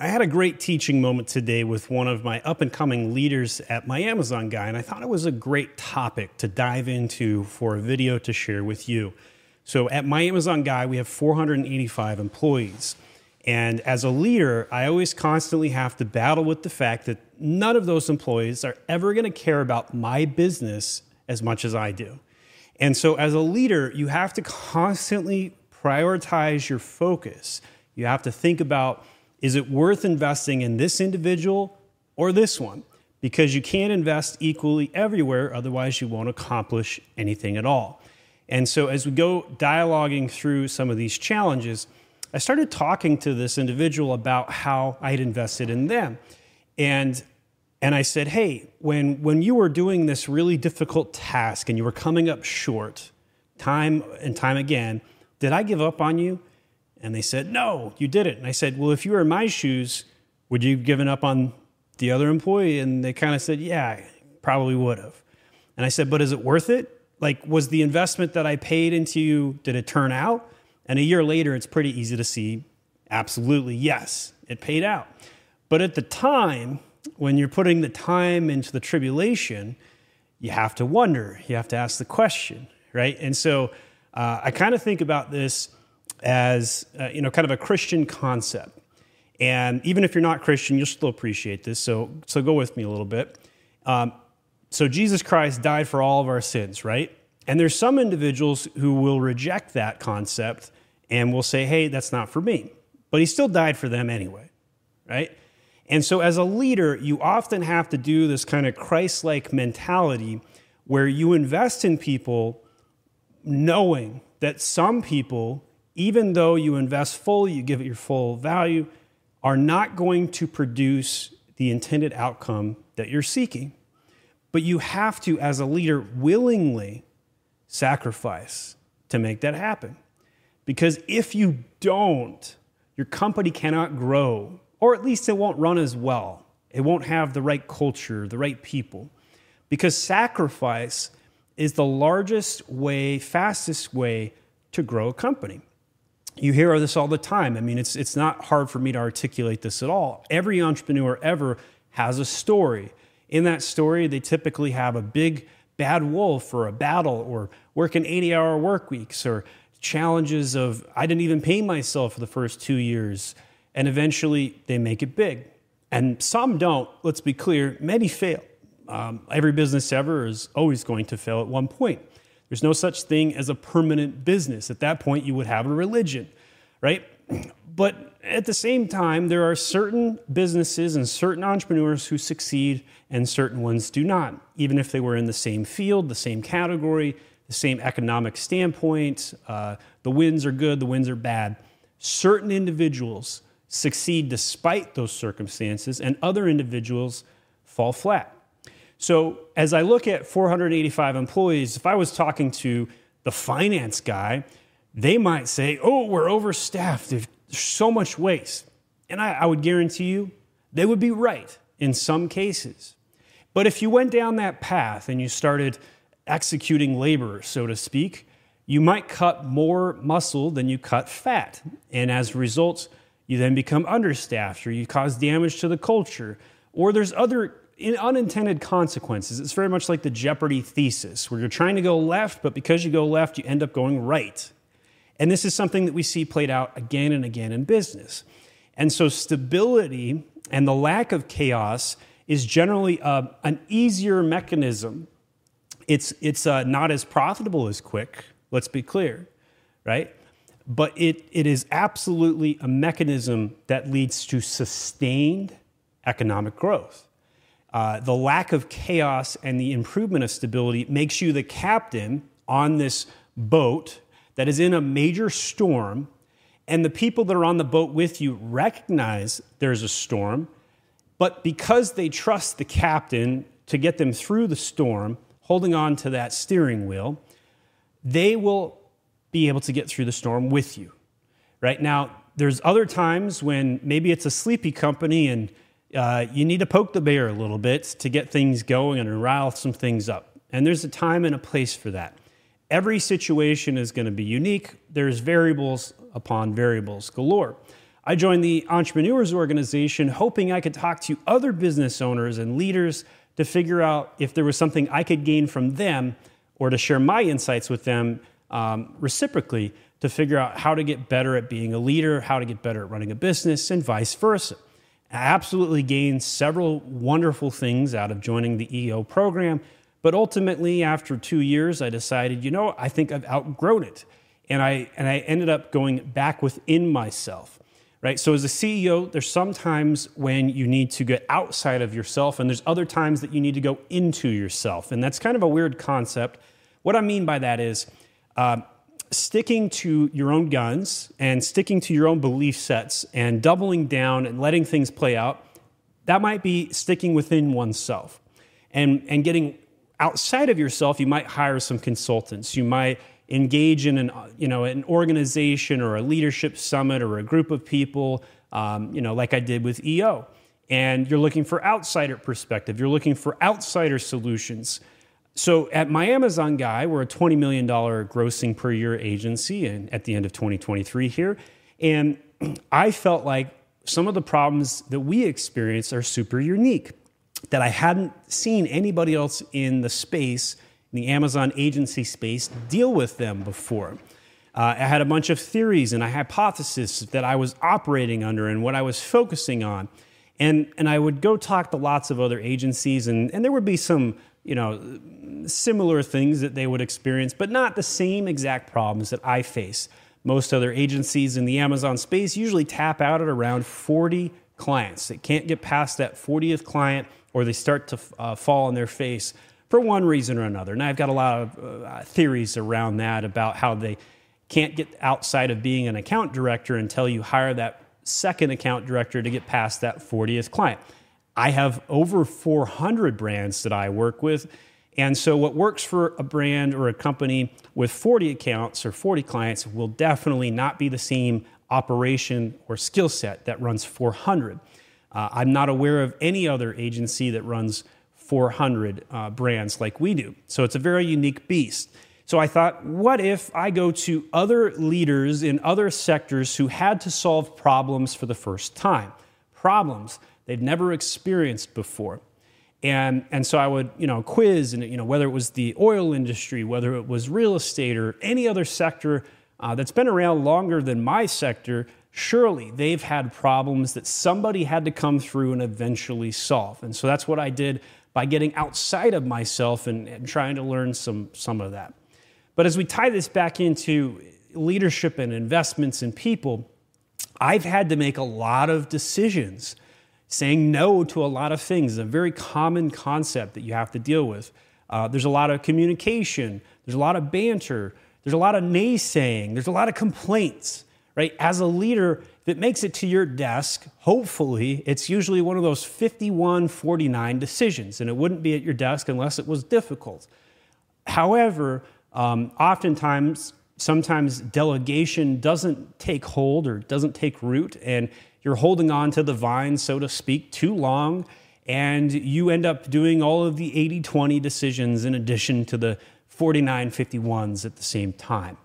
I had a great teaching moment today with one of my up and coming leaders at my Amazon guy, and I thought it was a great topic to dive into for a video to share with you. So, at my Amazon guy, we have 485 employees. And as a leader, I always constantly have to battle with the fact that none of those employees are ever going to care about my business as much as I do. And so, as a leader, you have to constantly prioritize your focus. You have to think about is it worth investing in this individual or this one? Because you can't invest equally everywhere, otherwise, you won't accomplish anything at all. And so, as we go dialoguing through some of these challenges, I started talking to this individual about how I had invested in them. And, and I said, Hey, when, when you were doing this really difficult task and you were coming up short time and time again, did I give up on you? And they said, No, you did it. And I said, Well, if you were in my shoes, would you have given up on the other employee? And they kind of said, Yeah, I probably would have. And I said, But is it worth it? Like, was the investment that I paid into you, did it turn out? And a year later, it's pretty easy to see absolutely yes, it paid out. But at the time, when you're putting the time into the tribulation, you have to wonder, you have to ask the question, right? And so uh, I kind of think about this as uh, you know kind of a Christian concept. And even if you're not Christian, you'll still appreciate this. So so go with me a little bit. Um, so Jesus Christ died for all of our sins, right? And there's some individuals who will reject that concept and will say, "Hey, that's not for me." But he still died for them anyway, right? And so as a leader, you often have to do this kind of Christ-like mentality where you invest in people knowing that some people even though you invest fully, you give it your full value, are not going to produce the intended outcome that you're seeking. But you have to, as a leader, willingly sacrifice to make that happen. Because if you don't, your company cannot grow, or at least it won't run as well. It won't have the right culture, the right people. Because sacrifice is the largest way, fastest way to grow a company you hear this all the time. I mean, it's, it's not hard for me to articulate this at all. Every entrepreneur ever has a story. In that story, they typically have a big bad wolf or a battle or working 80 hour work weeks or challenges of, I didn't even pay myself for the first two years. And eventually they make it big. And some don't, let's be clear, many fail. Um, every business ever is always going to fail at one point. There's no such thing as a permanent business. At that point, you would have a religion, right? But at the same time, there are certain businesses and certain entrepreneurs who succeed and certain ones do not, even if they were in the same field, the same category, the same economic standpoint. Uh, the wins are good, the wins are bad. Certain individuals succeed despite those circumstances, and other individuals fall flat. So, as I look at 485 employees, if I was talking to the finance guy, they might say, Oh, we're overstaffed. There's so much waste. And I, I would guarantee you they would be right in some cases. But if you went down that path and you started executing labor, so to speak, you might cut more muscle than you cut fat. And as a result, you then become understaffed or you cause damage to the culture. Or there's other unintended consequences. It's very much like the Jeopardy thesis, where you're trying to go left, but because you go left, you end up going right. And this is something that we see played out again and again in business. And so, stability and the lack of chaos is generally uh, an easier mechanism. It's, it's uh, not as profitable as quick, let's be clear, right? But it, it is absolutely a mechanism that leads to sustained economic growth. Uh, the lack of chaos and the improvement of stability makes you the captain on this boat that is in a major storm, and the people that are on the boat with you recognize there's a storm, but because they trust the captain to get them through the storm, holding on to that steering wheel, they will be able to get through the storm with you. Right now, there's other times when maybe it's a sleepy company and uh, you need to poke the bear a little bit to get things going and rile some things up. And there's a time and a place for that. Every situation is going to be unique. There's variables upon variables galore. I joined the Entrepreneurs Organization hoping I could talk to other business owners and leaders to figure out if there was something I could gain from them or to share my insights with them um, reciprocally to figure out how to get better at being a leader, how to get better at running a business, and vice versa. Absolutely gained several wonderful things out of joining the EO program, but ultimately, after two years, I decided, you know, I think I've outgrown it. And I, and I ended up going back within myself, right? So, as a CEO, there's sometimes when you need to get outside of yourself, and there's other times that you need to go into yourself. And that's kind of a weird concept. What I mean by that is, uh, sticking to your own guns and sticking to your own belief sets and doubling down and letting things play out, that might be sticking within oneself. And, and getting outside of yourself, you might hire some consultants. You might engage in an, you know, an organization or a leadership summit or a group of people, um, you know, like I did with EO. And you're looking for outsider perspective. You're looking for outsider solutions. So at my Amazon Guy, we're a $20 million grossing per year agency and at the end of 2023 here. And I felt like some of the problems that we experience are super unique, that I hadn't seen anybody else in the space, in the Amazon agency space, deal with them before. Uh, I had a bunch of theories and a hypothesis that I was operating under and what I was focusing on. And, and I would go talk to lots of other agencies, and, and there would be some you know, similar things that they would experience, but not the same exact problems that I face. Most other agencies in the Amazon space usually tap out at around 40 clients. They can't get past that 40th client or they start to uh, fall on their face for one reason or another. And I've got a lot of uh, theories around that about how they can't get outside of being an account director until you hire that second account director to get past that 40th client. I have over 400 brands that I work with. And so, what works for a brand or a company with 40 accounts or 40 clients will definitely not be the same operation or skill set that runs 400. Uh, I'm not aware of any other agency that runs 400 uh, brands like we do. So, it's a very unique beast. So, I thought, what if I go to other leaders in other sectors who had to solve problems for the first time? Problems they'd never experienced before. And, and so I would, you know, quiz, and you know, whether it was the oil industry, whether it was real estate or any other sector uh, that's been around longer than my sector, surely they've had problems that somebody had to come through and eventually solve. And so that's what I did by getting outside of myself and, and trying to learn some, some of that. But as we tie this back into leadership and investments in people, I've had to make a lot of decisions saying no to a lot of things is a very common concept that you have to deal with. Uh, there's a lot of communication, there's a lot of banter, there's a lot of naysaying, there's a lot of complaints, right? As a leader, if it makes it to your desk, hopefully it's usually one of those 51 49 decisions, and it wouldn't be at your desk unless it was difficult. However, um, oftentimes, sometimes delegation doesn't take hold or doesn't take root, and you're holding on to the vine, so to speak, too long, and you end up doing all of the 80 20 decisions in addition to the 49 51s at the same time.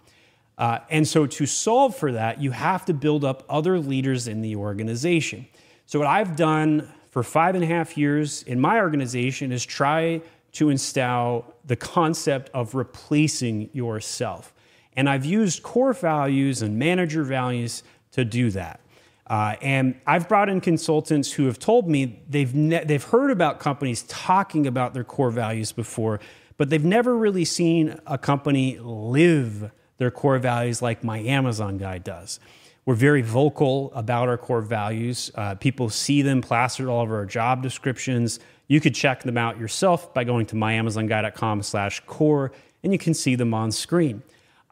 Uh, and so, to solve for that, you have to build up other leaders in the organization. So, what I've done for five and a half years in my organization is try to install the concept of replacing yourself. And I've used core values and manager values to do that. Uh, and I've brought in consultants who have told me they've, ne- they've heard about companies talking about their core values before, but they've never really seen a company live their core values like my Amazon guy does. We're very vocal about our core values. Uh, people see them plastered all over our job descriptions. You could check them out yourself by going to myamazonguy.com slash core, and you can see them on screen.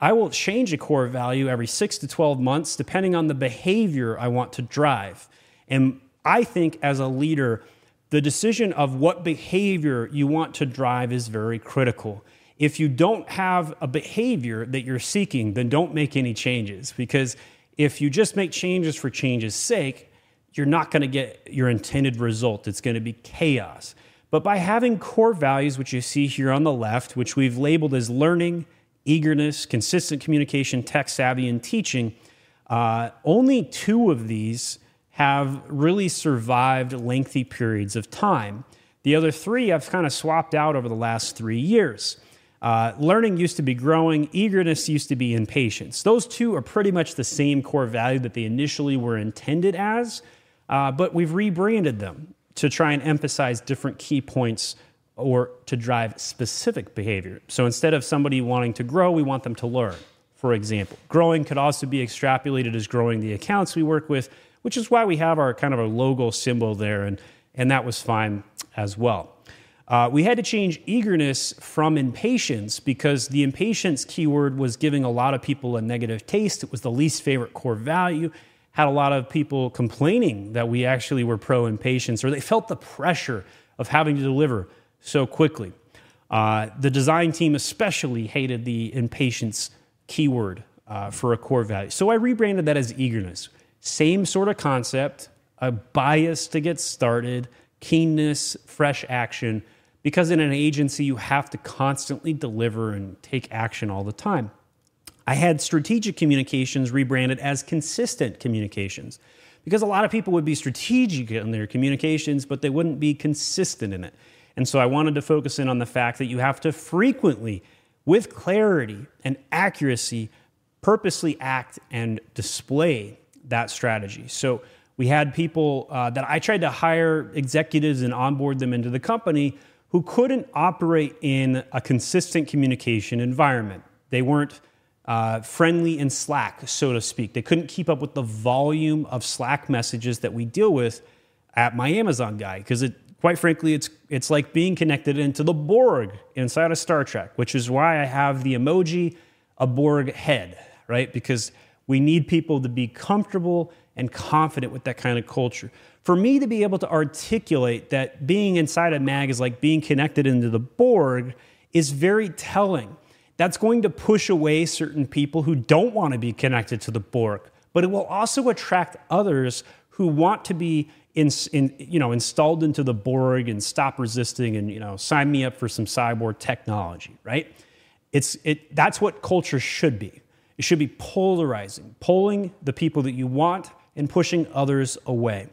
I will change a core value every six to 12 months, depending on the behavior I want to drive. And I think as a leader, the decision of what behavior you want to drive is very critical. If you don't have a behavior that you're seeking, then don't make any changes because if you just make changes for change's sake, you're not going to get your intended result. It's going to be chaos. But by having core values, which you see here on the left, which we've labeled as learning, eagerness, consistent communication, tech savvy, and teaching, Uh, only two of these have really survived lengthy periods of time. The other three I've kind of swapped out over the last three years. Uh, learning used to be growing, eagerness used to be impatience. Those two are pretty much the same core value that they initially were intended as, uh, but we've rebranded them to try and emphasize different key points or to drive specific behavior. So instead of somebody wanting to grow, we want them to learn, for example. Growing could also be extrapolated as growing the accounts we work with, which is why we have our kind of a logo symbol there, and, and that was fine as well. Uh, we had to change eagerness from impatience because the impatience keyword was giving a lot of people a negative taste. It was the least favorite core value. Had a lot of people complaining that we actually were pro impatience or they felt the pressure of having to deliver so quickly. Uh, the design team especially hated the impatience keyword uh, for a core value. So I rebranded that as eagerness. Same sort of concept, a bias to get started, keenness, fresh action because in an agency, you have to constantly deliver and take action all the time. I had strategic communications rebranded as consistent communications because a lot of people would be strategic in their communications, but they wouldn't be consistent in it. And so I wanted to focus in on the fact that you have to frequently, with clarity and accuracy, purposely act and display that strategy. So we had people uh, that I tried to hire executives and onboard them into the company who couldn't operate in a consistent communication environment. They weren't uh, friendly in Slack, so to speak. They couldn't keep up with the volume of Slack messages that we deal with at my Amazon guy because it quite frankly it's it's like being connected into the Borg inside of Star Trek, which is why I have the emoji a Borg head, right? Because we need people to be comfortable and confident with that kind of culture for me to be able to articulate that being inside a mag is like being connected into the Borg is very telling. That's going to push away certain people who don't want to be connected to the Borg, but it will also attract others who want to be in, in, you know, installed into the Borg and stop resisting and you know, sign me up for some cyborg technology, right? It's, it, that's what culture should be. It should be polarizing, pulling the people that you want and pushing others away.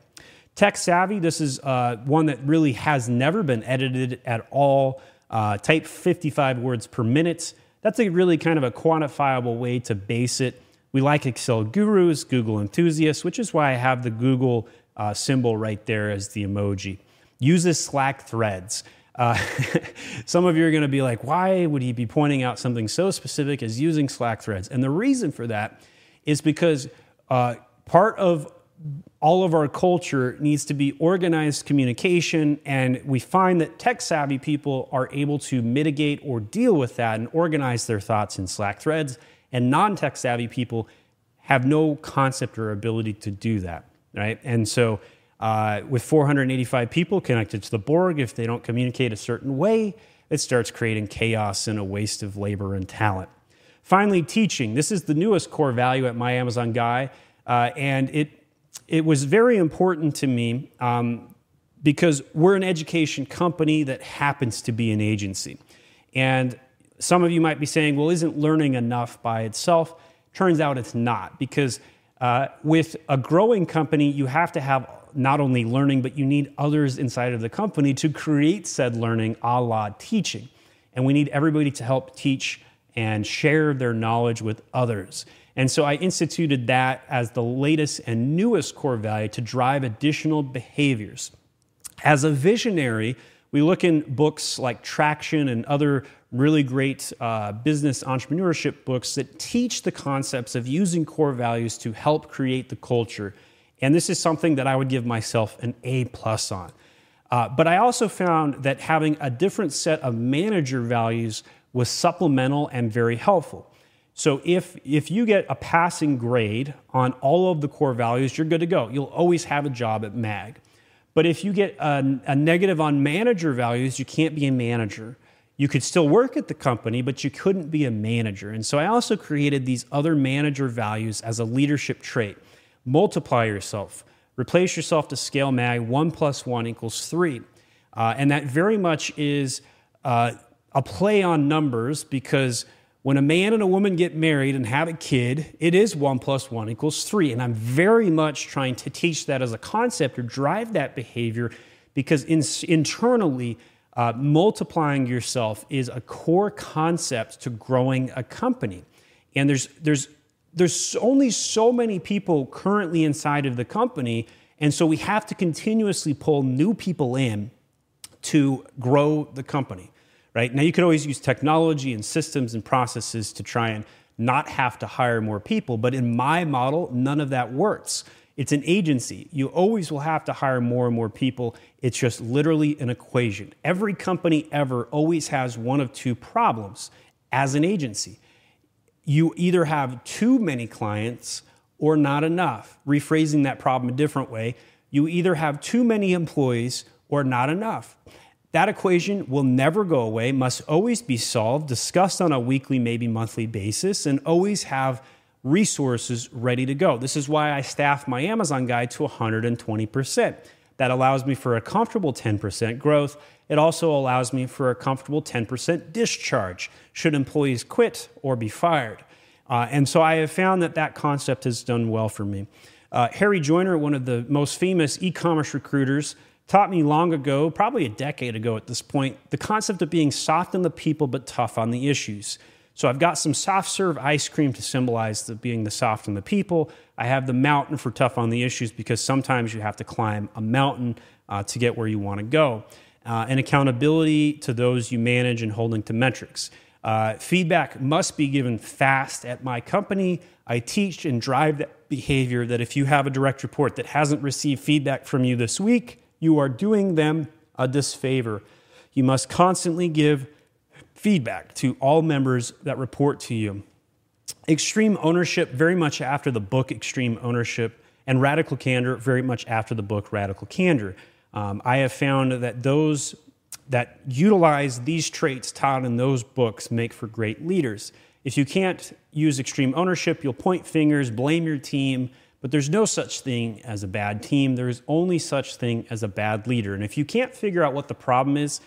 Tech Savvy, this is uh, one that really has never been edited at all. Uh, type 55 words per minute. That's a really kind of a quantifiable way to base it. We like Excel gurus, Google enthusiasts, which is why I have the Google uh, symbol right there as the emoji. Uses Slack threads. Uh, some of you are going to be like, why would he be pointing out something so specific as using Slack threads? And the reason for that is because uh, part of all of our culture needs to be organized communication, and we find that tech savvy people are able to mitigate or deal with that and organize their thoughts in Slack threads, and non tech savvy people have no concept or ability to do that, right? And so, uh, with 485 people connected to the Borg, if they don't communicate a certain way, it starts creating chaos and a waste of labor and talent. Finally, teaching. This is the newest core value at My Amazon Guy, uh, and it it was very important to me um, because we're an education company that happens to be an agency. And some of you might be saying, well, isn't learning enough by itself? Turns out it's not, because uh, with a growing company, you have to have not only learning, but you need others inside of the company to create said learning a la teaching. And we need everybody to help teach and share their knowledge with others. And so I instituted that as the latest and newest core value to drive additional behaviors. As a visionary, we look in books like Traction and other really great uh, business entrepreneurship books that teach the concepts of using core values to help create the culture. And this is something that I would give myself an A plus on. Uh, but I also found that having a different set of manager values was supplemental and very helpful. So if, if you get a passing grade on all of the core values, you're good to go. You'll always have a job at MAG. But if you get a, a negative on manager values, you can't be a manager. You could still work at the company, but you couldn't be a manager. And so I also created these other manager values as a leadership trait. Multiply yourself, replace yourself to scale MAG, one plus one equals three. Uh, and that very much is uh, a play on numbers because when a man and a woman get married and have a kid, it is one plus one equals three. And I'm very much trying to teach that as a concept or drive that behavior because in, internally, uh, multiplying yourself is a core concept to growing a company. And there's, there's, there's only so many people currently inside of the company. And so we have to continuously pull new people in to grow the company right? Now, you can always use technology and systems and processes to try and not have to hire more people, but in my model, none of that works. It's an agency. You always will have to hire more and more people. It's just literally an equation. Every company ever always has one of two problems as an agency. You either have too many clients or not enough. Rephrasing that problem a different way, you either have too many employees or not enough. That equation will never go away, must always be solved, discussed on a weekly, maybe monthly basis, and always have resources ready to go. This is why I staff my Amazon guy to 120%. That allows me for a comfortable 10% growth. It also allows me for a comfortable 10% discharge should employees quit or be fired. Uh, and so I have found that that concept has done well for me. Uh, Harry Joiner, one of the most famous e commerce recruiters, taught me long ago, probably a decade ago at this point, the concept of being soft on the people but tough on the issues. So I've got some soft serve ice cream to symbolize the, being the soft on the people. I have the mountain for tough on the issues because sometimes you have to climb a mountain uh, to get where you want to go. Uh, and accountability to those you manage and holding to metrics. Uh, feedback must be given fast at my company. I teach and drive that behavior that if you have a direct report that hasn't received feedback from you this week, you are doing them a disfavor. You must constantly give feedback to all members that report to you. Extreme ownership, very much after the book Extreme Ownership, and radical candor, very much after the book Radical Candor. Um, I have found that those that utilize these traits taught in those books make for great leaders. If you can't use extreme ownership, you'll point fingers, blame your team, but there's no such thing as a bad team. There is only such thing as a bad leader. And if you can't figure out what the problem is,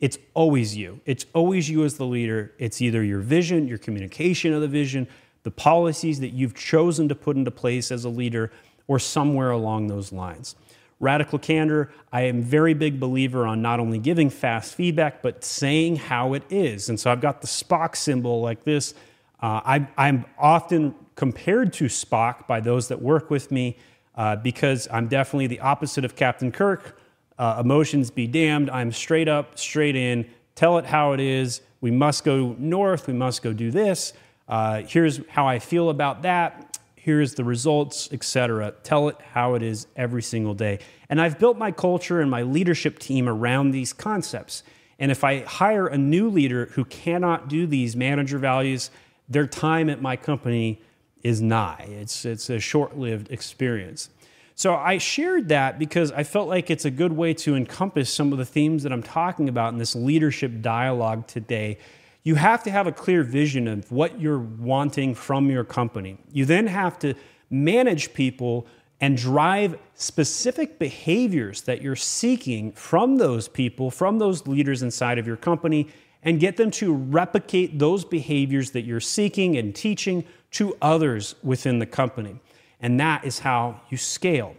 it's always you. It's always you as the leader. It's either your vision, your communication of the vision, the policies that you've chosen to put into place as a leader, or somewhere along those lines. Radical candor, I am a very big believer on not only giving fast feedback, but saying how it is. And so I've got the Spock symbol like this. Uh, I, I'm often compared to Spock by those that work with me uh, because I'm definitely the opposite of Captain Kirk. Uh, emotions be damned. I'm straight up, straight in. Tell it how it is. We must go north. We must go do this. Uh, here's how I feel about that. Here's the results, etc. Tell it how it is every single day. And I've built my culture and my leadership team around these concepts. And if I hire a new leader who cannot do these manager values, their time at my company is nigh. It's, it's a short lived experience. So I shared that because I felt like it's a good way to encompass some of the themes that I'm talking about in this leadership dialogue today. You have to have a clear vision of what you're wanting from your company. You then have to manage people and drive specific behaviors that you're seeking from those people, from those leaders inside of your company, and get them to replicate those behaviors that you're seeking and teaching to others within the company. And that is how you scale.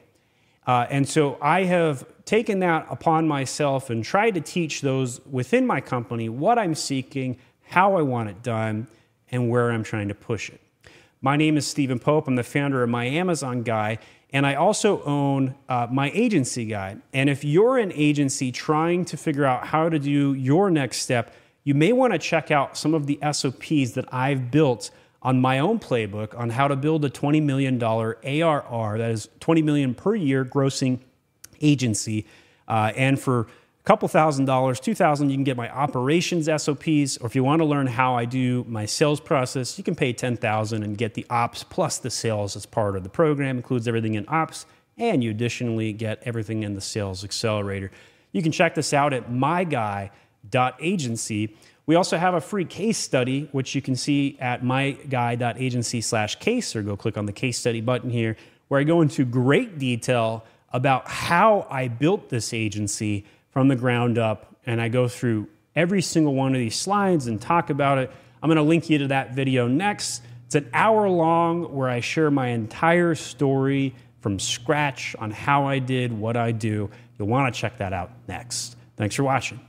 Uh, and so I have taken that upon myself and tried to teach those within my company what I'm seeking, how I want it done, and where I'm trying to push it. My name is Stephen Pope. I'm the founder of My Amazon Guy, and I also own uh, My Agency Guy. And if you're an agency trying to figure out how to do your next step, you may want to check out some of the SOPs that I've built on my own playbook on how to build a $20 million ARR, that is 20 million per year grossing agency. Uh, and for a couple thousand dollars, 2000, you can get my operations SOPs. Or if you want to learn how I do my sales process, you can pay 10,000 and get the ops plus the sales as part of the program. Includes everything in ops, and you additionally get everything in the sales accelerator. You can check this out at myguy.com agency. We also have a free case study, which you can see at myguy.agency slash case, or go click on the case study button here, where I go into great detail about how I built this agency from the ground up. And I go through every single one of these slides and talk about it. I'm going to link you to that video next. It's an hour long where I share my entire story from scratch on how I did what I do. You'll want to check that out next. Thanks for watching.